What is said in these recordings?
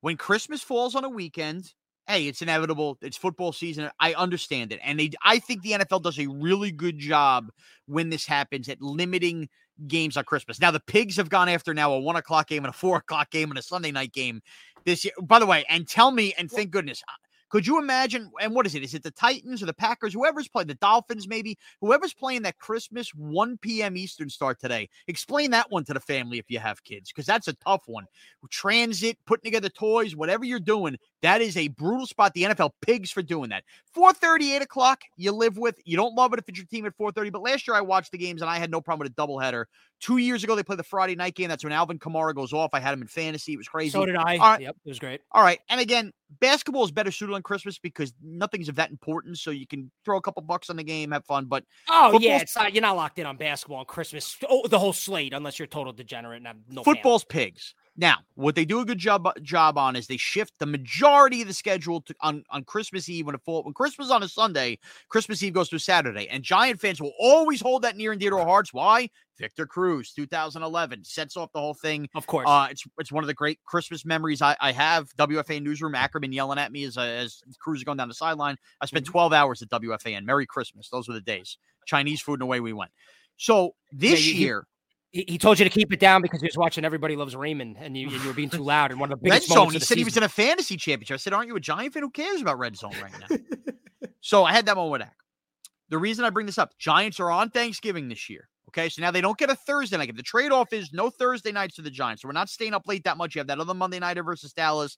When Christmas falls on a weekend, hey, it's inevitable. It's football season. I understand it. And they I think the NFL does a really good job when this happens at limiting games on Christmas. Now the pigs have gone after now a one o'clock game and a four o'clock game and a Sunday night game this year. By the way, and tell me, and thank goodness, could you imagine? And what is it? Is it the Titans or the Packers? Whoever's playing the Dolphins, maybe whoever's playing that Christmas 1 p.m. Eastern start today. Explain that one to the family if you have kids, because that's a tough one. Transit, putting together toys, whatever you're doing, that is a brutal spot. The NFL pigs for doing that. 4:30, 8 o'clock, you live with. You don't love it if it's your team at 4:30. But last year I watched the games and I had no problem with a doubleheader. Two years ago they played the Friday night game. That's when Alvin Kamara goes off. I had him in fantasy. It was crazy. So did I. Right. Yep, it was great. All right, and again, basketball is better suited on Christmas because nothing's of that importance. So you can throw a couple bucks on the game, have fun. But oh yeah, it's not you're not locked in on basketball on Christmas. Oh, the whole slate, unless you're total degenerate and have no football's family. pigs. Now, what they do a good job job on is they shift the majority of the schedule to on, on Christmas Eve when it fall when Christmas on a Sunday, Christmas Eve goes to Saturday, and Giant fans will always hold that near and dear to our hearts. Why? Victor Cruz, 2011, sets off the whole thing. Of course, uh, it's it's one of the great Christmas memories I, I have. WFAN newsroom Ackerman yelling at me as uh, as Cruz is going down the sideline. I spent mm-hmm. 12 hours at WFAN. Merry Christmas. Those were the days. Chinese food and away we went. So this yeah, you, year, he, told you to keep it down because he was watching Everybody Loves Raymond, and you, you were being too loud. And one of the biggest Red Zone. He said season. he was in a fantasy championship. I said, "Aren't you a Giant fan? Who cares about Red Zone right now?" so I had that moment with Ack. The reason I bring this up: Giants are on Thanksgiving this year. Okay, so now they don't get a Thursday night. The trade-off is no Thursday nights to the Giants. So we're not staying up late that much. You have that other Monday nighter versus Dallas.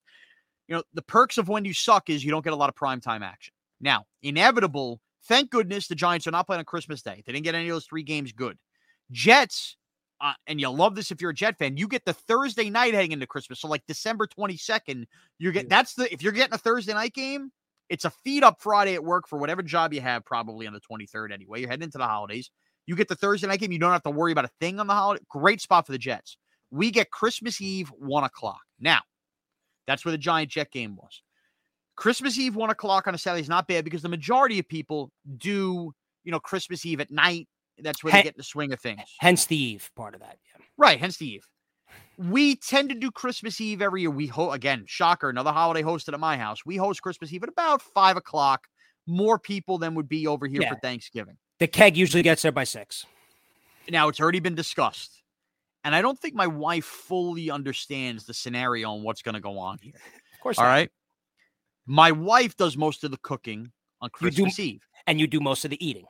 You know, the perks of when you suck is you don't get a lot of prime time action. Now, inevitable. Thank goodness the Giants are not playing on Christmas Day. They didn't get any of those three games good. Jets uh, and you'll love this if you're a Jet fan. You get the Thursday night heading into Christmas, so like December 22nd, you get that's the if you're getting a Thursday night game, it's a feed up Friday at work for whatever job you have, probably on the 23rd anyway. You're heading into the holidays. You get the Thursday night game. You don't have to worry about a thing on the holiday. Great spot for the Jets. We get Christmas Eve, one o'clock. Now, that's where the Giant Jet game was. Christmas Eve, one o'clock on a Saturday is not bad because the majority of people do, you know, Christmas Eve at night that's where they get in the swing of things. Hence the Eve part of that. Yeah. Right. Hence the Eve. We tend to do Christmas Eve every year. We host again, shocker, another holiday hosted at my house. We host Christmas Eve at about five o'clock. More people than would be over here yeah. for Thanksgiving. The keg usually gets there by six. Now it's already been discussed. And I don't think my wife fully understands the scenario and what's going to go on here. Of course. All not. right. My wife does most of the cooking on Christmas do, Eve. And you do most of the eating.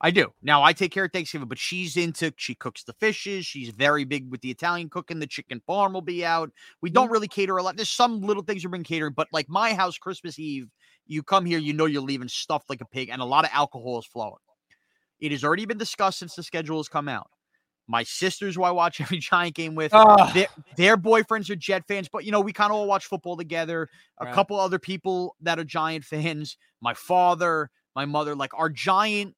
I do. Now I take care of Thanksgiving, but she's into she cooks the fishes. She's very big with the Italian cooking. The chicken farm will be out. We don't mm-hmm. really cater a lot. There's some little things we bring catering, but like my house, Christmas Eve, you come here, you know you're leaving stuffed like a pig, and a lot of alcohol is flowing. It has already been discussed since the schedule has come out. My sisters, who I watch every Giant game with, their, ah. their, boyfriends are Jet fans, but you know we kind of all watch football together. A right. couple other people that are Giant fans. My father, my mother, like our Giant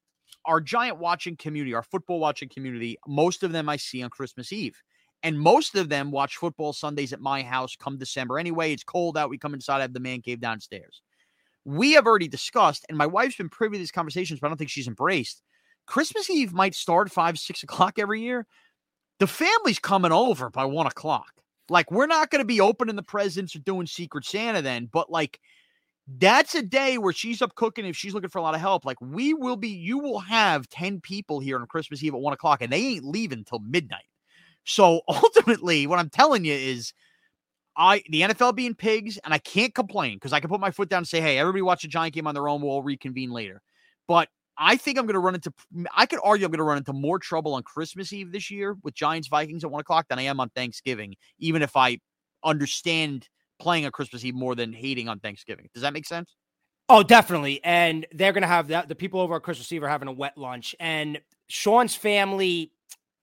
our giant watching community, our football watching community, most of them I see on Christmas Eve. And most of them watch football Sundays at my house come December. Anyway, it's cold out. We come inside, I have the man cave downstairs. We have already discussed, and my wife's been privy to these conversations, but I don't think she's embraced. Christmas Eve might start five, six o'clock every year. The family's coming over by one o'clock. Like, we're not going to be opening the presents or doing Secret Santa then, but like, that's a day where she's up cooking if she's looking for a lot of help. Like we will be, you will have 10 people here on Christmas Eve at one o'clock, and they ain't leaving until midnight. So ultimately, what I'm telling you is I the NFL being pigs, and I can't complain because I can put my foot down and say, hey, everybody watch a giant game on their own, we'll reconvene later. But I think I'm going to run into, I could argue I'm going to run into more trouble on Christmas Eve this year with Giants Vikings at one o'clock than I am on Thanksgiving, even if I understand playing on Christmas Eve more than hating on Thanksgiving. Does that make sense? Oh, definitely. And they're going to have that. The people over at Christmas Eve are having a wet lunch. And Sean's family,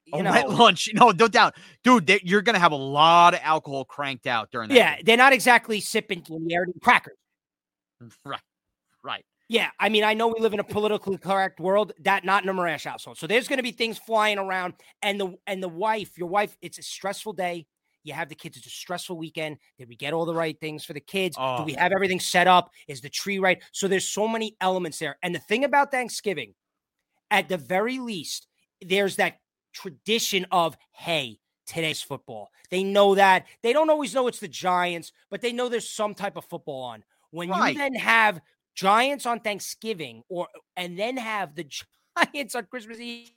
you a know, wet lunch. No, no doubt. Dude, they, you're going to have a lot of alcohol cranked out during that. Yeah. Game. They're not exactly sipping crackers. Mm, right. Right. Yeah, I mean, I know we live in a politically correct world. That not in a Morash household. So there's going to be things flying around, and the and the wife, your wife, it's a stressful day. You have the kids. It's a stressful weekend. Did we get all the right things for the kids? Oh. Do we have everything set up? Is the tree right? So there's so many elements there. And the thing about Thanksgiving, at the very least, there's that tradition of, hey, today's football. They know that. They don't always know it's the Giants, but they know there's some type of football on. When right. you then have Giants on Thanksgiving or and then have the Giants on Christmas Eve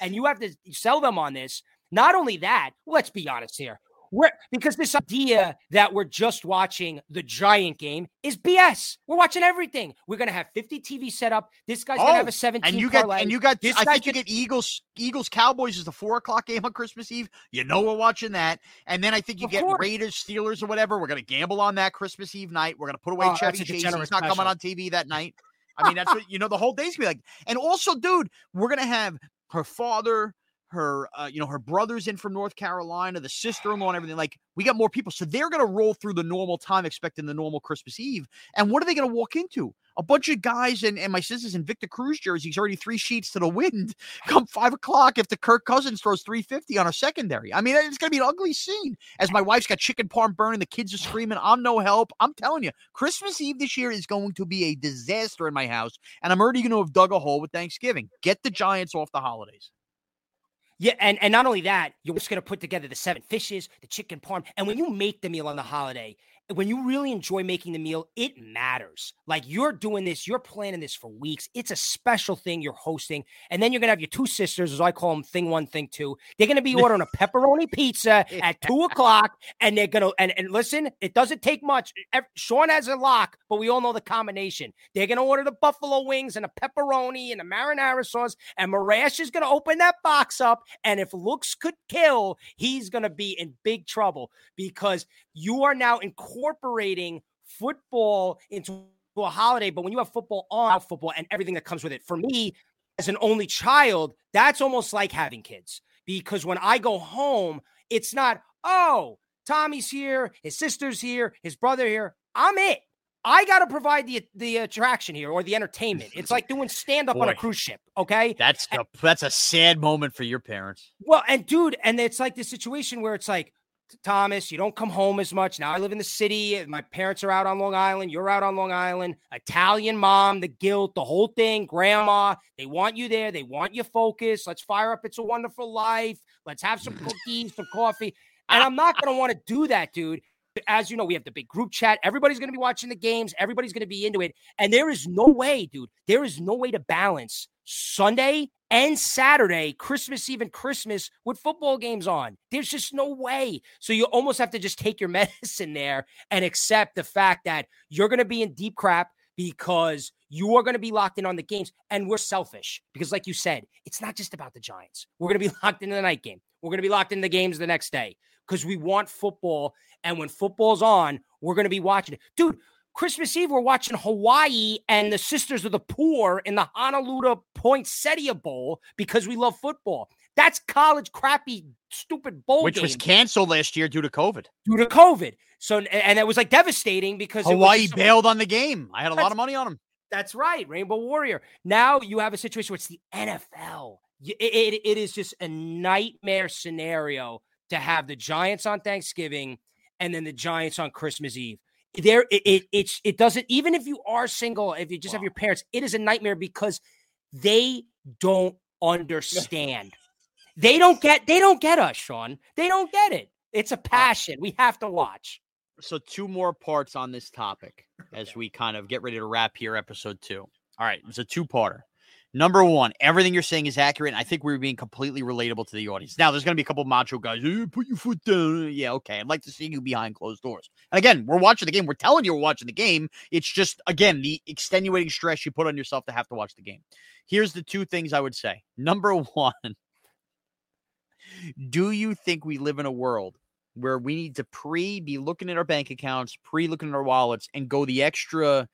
and you have to sell them on this. Not only that, let's be honest here. We're, because this idea that we're just watching the Giant game is BS. We're watching everything. We're gonna have 50 TV set up. This guy's oh, gonna have a 17. And you parlay. get and you got this I think you get Eagles Eagles Cowboys is the four o'clock game on Christmas Eve. You know we're watching that. And then I think you get course. Raiders, Steelers, or whatever. We're gonna gamble on that Christmas Eve night. We're gonna put away oh, Chevy Chase. He's not special. coming on TV that night. I mean, that's what you know, the whole day's gonna be like. And also, dude, we're gonna have her father, her uh, you know her brothers in from north carolina the sister-in-law and everything like we got more people. So they're going to roll through the normal time expecting the normal christmas eve. And what are they going to walk into? A bunch of guys and, and my sisters in victor cruz jerseys. Already three sheets to the wind. Come five o'clock if the kirk cousins throws 350 on a secondary. I mean it's going to be an ugly scene. As my wife's got chicken parm burning the kids are screaming i'm no help. I'm telling you christmas eve this year is going to be a disaster in my house. And i'm already going to have dug a hole with thanksgiving. Get the giants off the holidays yeah, and, and not only that, you're just gonna put together the seven fishes, the chicken parm, and when you make the meal on the holiday, when you really enjoy making the meal, it matters. Like you're doing this, you're planning this for weeks. It's a special thing you're hosting. And then you're going to have your two sisters, as I call them, thing one, thing two. They're going to be ordering a pepperoni pizza at two o'clock. And they're going to, and, and listen, it doesn't take much. Sean has a lock, but we all know the combination. They're going to order the buffalo wings and a pepperoni and a marinara sauce. And Morash is going to open that box up. And if looks could kill, he's going to be in big trouble because you are now in. incorporating football into a holiday. But when you have football on football and everything that comes with it, for me as an only child, that's almost like having kids because when I go home, it's not, oh, Tommy's here, his sister's here, his brother here. I'm it. I got to provide the the attraction here or the entertainment. It's like doing stand up on a cruise ship. Okay, that's a, that's a sad moment for your parents. Well, and dude, and it's like the situation where it's like, Thomas, you don't come home as much. Now I live in the city. My parents are out on Long Island. You're out on Long Island. Italian mom, the guilt, the whole thing, grandma. They want you there. They want you focused. Let's fire up It's a Wonderful Life. Let's have some cookies, some coffee. And I'm not going to want to do that, dude. As you know, we have the big group chat. Everybody's going to be watching the games. Everybody's going to be into it. And there is no way, dude, there is no way to balance Sunday and Saturday, Christmas Eve and Christmas with football games on. There's just no way. So you almost have to just take your medicine there and accept the fact that you're going to be in deep crap because you are going to be locked in on the games. And we're selfish because, like you said, it's not just about the Giants. We're going to be locked in the night game. We're going to be locked in the games the next day because we want football. And when football's on, we're going to be watching it. Dude, Christmas Eve, we're watching Hawaii and the Sisters of the Poor in the Honolulu Poinsettia Bowl because we love football. That's college crappy, stupid bowl which game. was canceled last year due to COVID. Due to COVID, so and it was like devastating because Hawaii bailed on the game. I had a lot of money on them. That's right, Rainbow Warrior. Now you have a situation where it's the NFL. It, it, it is just a nightmare scenario to have the Giants on Thanksgiving and then the Giants on Christmas Eve there it, it it's it doesn't even if you are single if you just wow. have your parents it is a nightmare because they don't understand. They don't get they don't get us sean. They don't get it. It's a uh, passion. We have to watch. so two more parts on this topic as we kind of get ready to wrap here episode two. All right it's a two-parter Number one, everything you're saying is accurate. And I think we're being completely relatable to the audience. Now, there's going to be a couple macho guys. Hey, put your foot down. Yeah, okay. I'd like to see you behind closed doors. And again, we're watching the game. We're telling you we're watching the game. It's just, again, the extenuating stress you put on yourself to have to watch the game. Here's the two things I would say. Number one, do you think we live in a world where we need to pre be looking at our bank accounts, pre looking at our wallets, and go the extra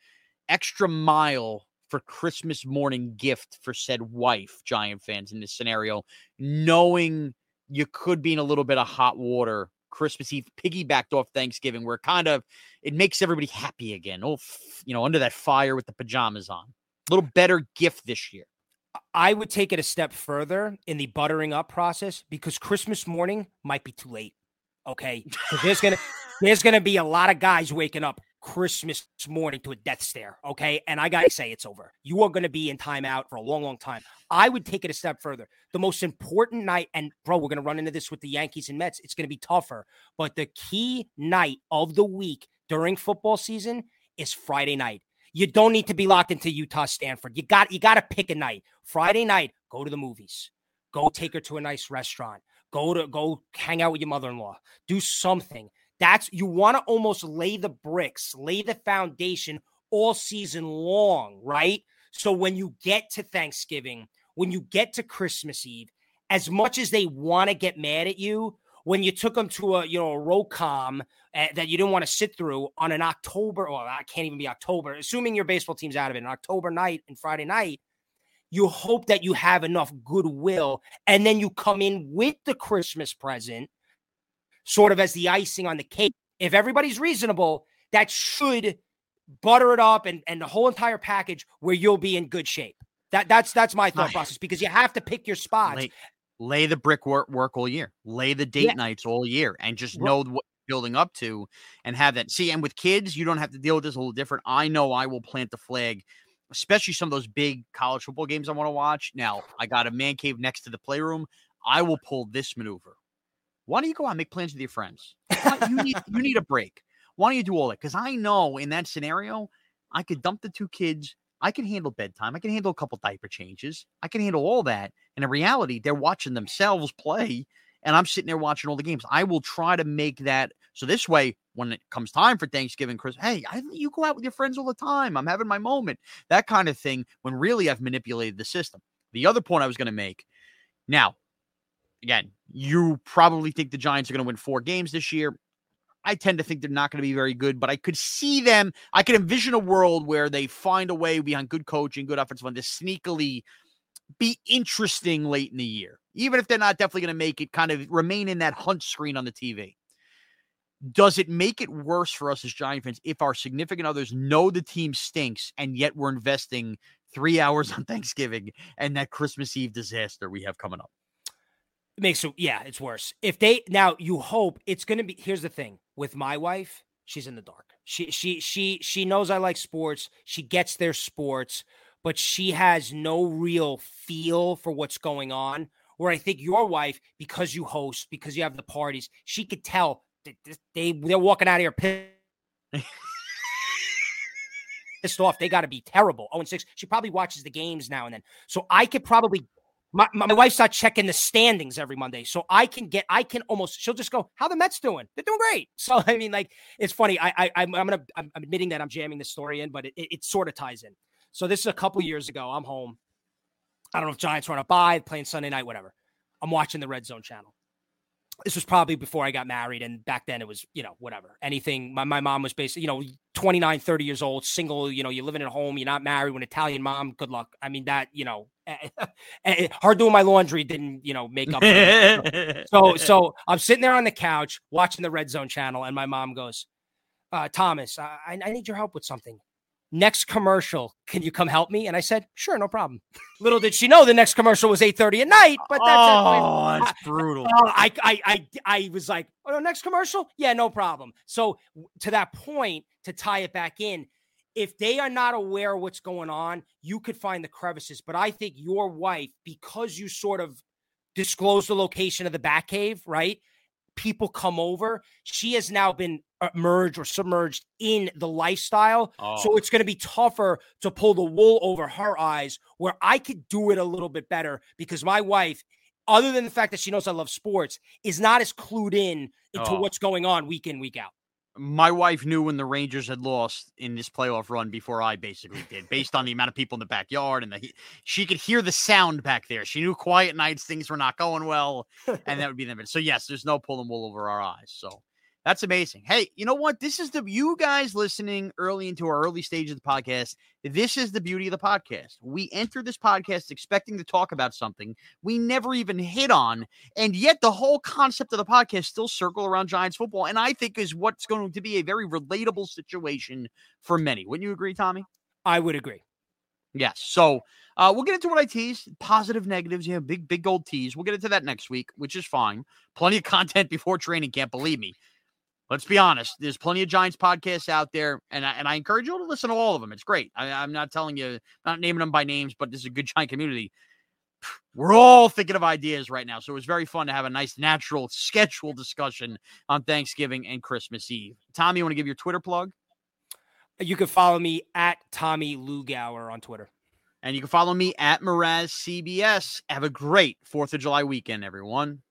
extra mile for Christmas morning gift for said wife, Giant fans in this scenario, knowing you could be in a little bit of hot water Christmas Eve, piggybacked off Thanksgiving, where kind of it makes everybody happy again. Oh, you know, under that fire with the pajamas on. A little better gift this year. I would take it a step further in the buttering up process because Christmas morning might be too late. Okay, there's gonna there's gonna be a lot of guys waking up Christmas morning to a death stare. Okay. And I got to say, it's over. You are going to be in timeout for a long, long time. I would take it a step further. The most important night, and bro, we're going to run into this with the Yankees and Mets. It's going to be tougher. But the key night of the week during football season is Friday night. You don't need to be locked into Utah Stanford. You got you got to pick a night. Friday night, go to the movies. Go take her to a nice restaurant. Go to go hang out with your mother-in-law. Do something. That's you want to almost lay the bricks, lay the foundation all season long, right? So when you get to Thanksgiving, when you get to Christmas Eve, as much as they want to get mad at you, when you took them to a you know a rom-com uh, that you didn't want to sit through on an October, or I can't even be October, assuming your baseball team's out of it, an October night and Friday night, you hope that you have enough goodwill, and then you come in with the Christmas present sort of as the icing on the cake. If everybody's reasonable, that should butter it up and, and the whole entire package where you'll be in good shape. That that's that's my thought process because you have to pick your spots. Lay, lay the brick work, work all year. Lay the date yeah. nights all year and just know what building up to and have that. See, and with kids, you don't have to deal with this a little different. I know I will plant the flag, especially some of those big college football games I want to watch. Now, I got a man cave next to the playroom. I will pull this maneuver. Why don't you go out and make plans with your friends? you need you need a break. Why don't you do all that? Because I know in that scenario, I could dump the two kids. I can handle bedtime. I can handle a couple diaper changes. I can handle all that. And in reality, they're watching themselves play, and I'm sitting there watching all the games. I will try to make that so this way, when it comes time for Thanksgiving, Chris, hey, I, you go out with your friends all the time. I'm having my moment. That kind of thing. When really I've manipulated the system. The other point I was going to make. Now, again, you probably think the Giants are going to win four games this year. I tend to think they're not going to be very good, but I could see them. I could envision a world where they find a way behind good coaching, good offensive line to sneakily be interesting late in the year, even if they're not definitely going to make it. Kind of remain in that hunt screen on the TV. Does it make it worse for us as Giant fans if our significant others know the team stinks and yet we're investing three hours on Thanksgiving and that Christmas Eve disaster we have coming up? Makes it yeah, it's worse. If they now you hope it's gonna be here's the thing with my wife, she's in the dark. She she she she knows I like sports, she gets their sports, but she has no real feel for what's going on. Where I think your wife, because you host, because you have the parties, she could tell they, they they're walking out of here pissed. off. They got to be terrible. Oh, and six. She probably watches the games now and then. So I could probably my, my, wife's not checking the standings every Monday. So I can get, I can almost, she'll just go, how the Mets doing? They're doing great. So, I mean, like, it's funny. I, I, I'm, to, I'm admitting that I'm jamming the story in, but it, it, it sort of ties in. So this is a couple years ago. I'm home. I don't know if Giants run a bye, playing Sunday night, whatever. I'm watching the Red Zone channel this was probably before I got married. And back then it was, you know, whatever, anything. My, my mom was basically, you know, 29, 30 years old, single, you know, you're living at home, you're not married, with an Italian mom, good luck. I mean, that, you know, eh, eh, eh, hard doing my laundry didn't, you know, make up. so, so I'm sitting there on the couch watching the Red Zone channel, and my mom goes, uh, Thomas, I, I need your help with something next commercial can you come help me? And i said sure no problem. Little did she know the next commercial was 8.30 at night but that's oh, that's brutal. I, I i i was like oh no next commercial? Yeah no problem. So to that point to tie it back in if they are not aware of what's going on you could find the crevices. But i think your wife because you sort of disclose the location of the bat cave right people come over. She has now been uh, merged or submerged in the lifestyle. Oh. So it's going to be tougher to pull the wool over her eyes where I could do it a little bit better because my wife, other than the fact that she knows I love sports, is not as clued in into oh. what's going on week in, week out my wife knew when the Rangers had lost in this playoff run before I basically did, based on the amount of people in the backyard and the she could hear the sound back there. She knew quiet nights things were not going well, and that would be them. So yes, there's no pulling wool over our eyes. So that's amazing. Hey, you know what? This is the you guys listening early into our early stage of the podcast. This is the beauty of the podcast. We enter this podcast expecting to talk about something we never even hit on, and yet the whole concept of the podcast still circle around Giants football, and I think is what's going to be a very relatable situation for many. Wouldn't you agree, Tommy? I would agree. Yes. So uh, we'll get into what I tease positive, negatives. Yeah, big, big gold tease. We'll get into that next week, which is fine. Plenty of content before training camp. Believe me let's be honest. There's plenty of Giants podcasts out there, and I, and I encourage you all to listen to all of them. It's great. I, I'm not telling you, not naming them by names, but this is a good Giant community. We're all thinking of ideas right now, so it was very fun to have a nice, natural, scheduled discussion on Thanksgiving and Christmas Eve. Tommy, you want to give your Twitter plug? You can follow me at Tommy Lugauer on Twitter. And you can follow me at Morash CBS. Have a great 4th of July weekend, everyone.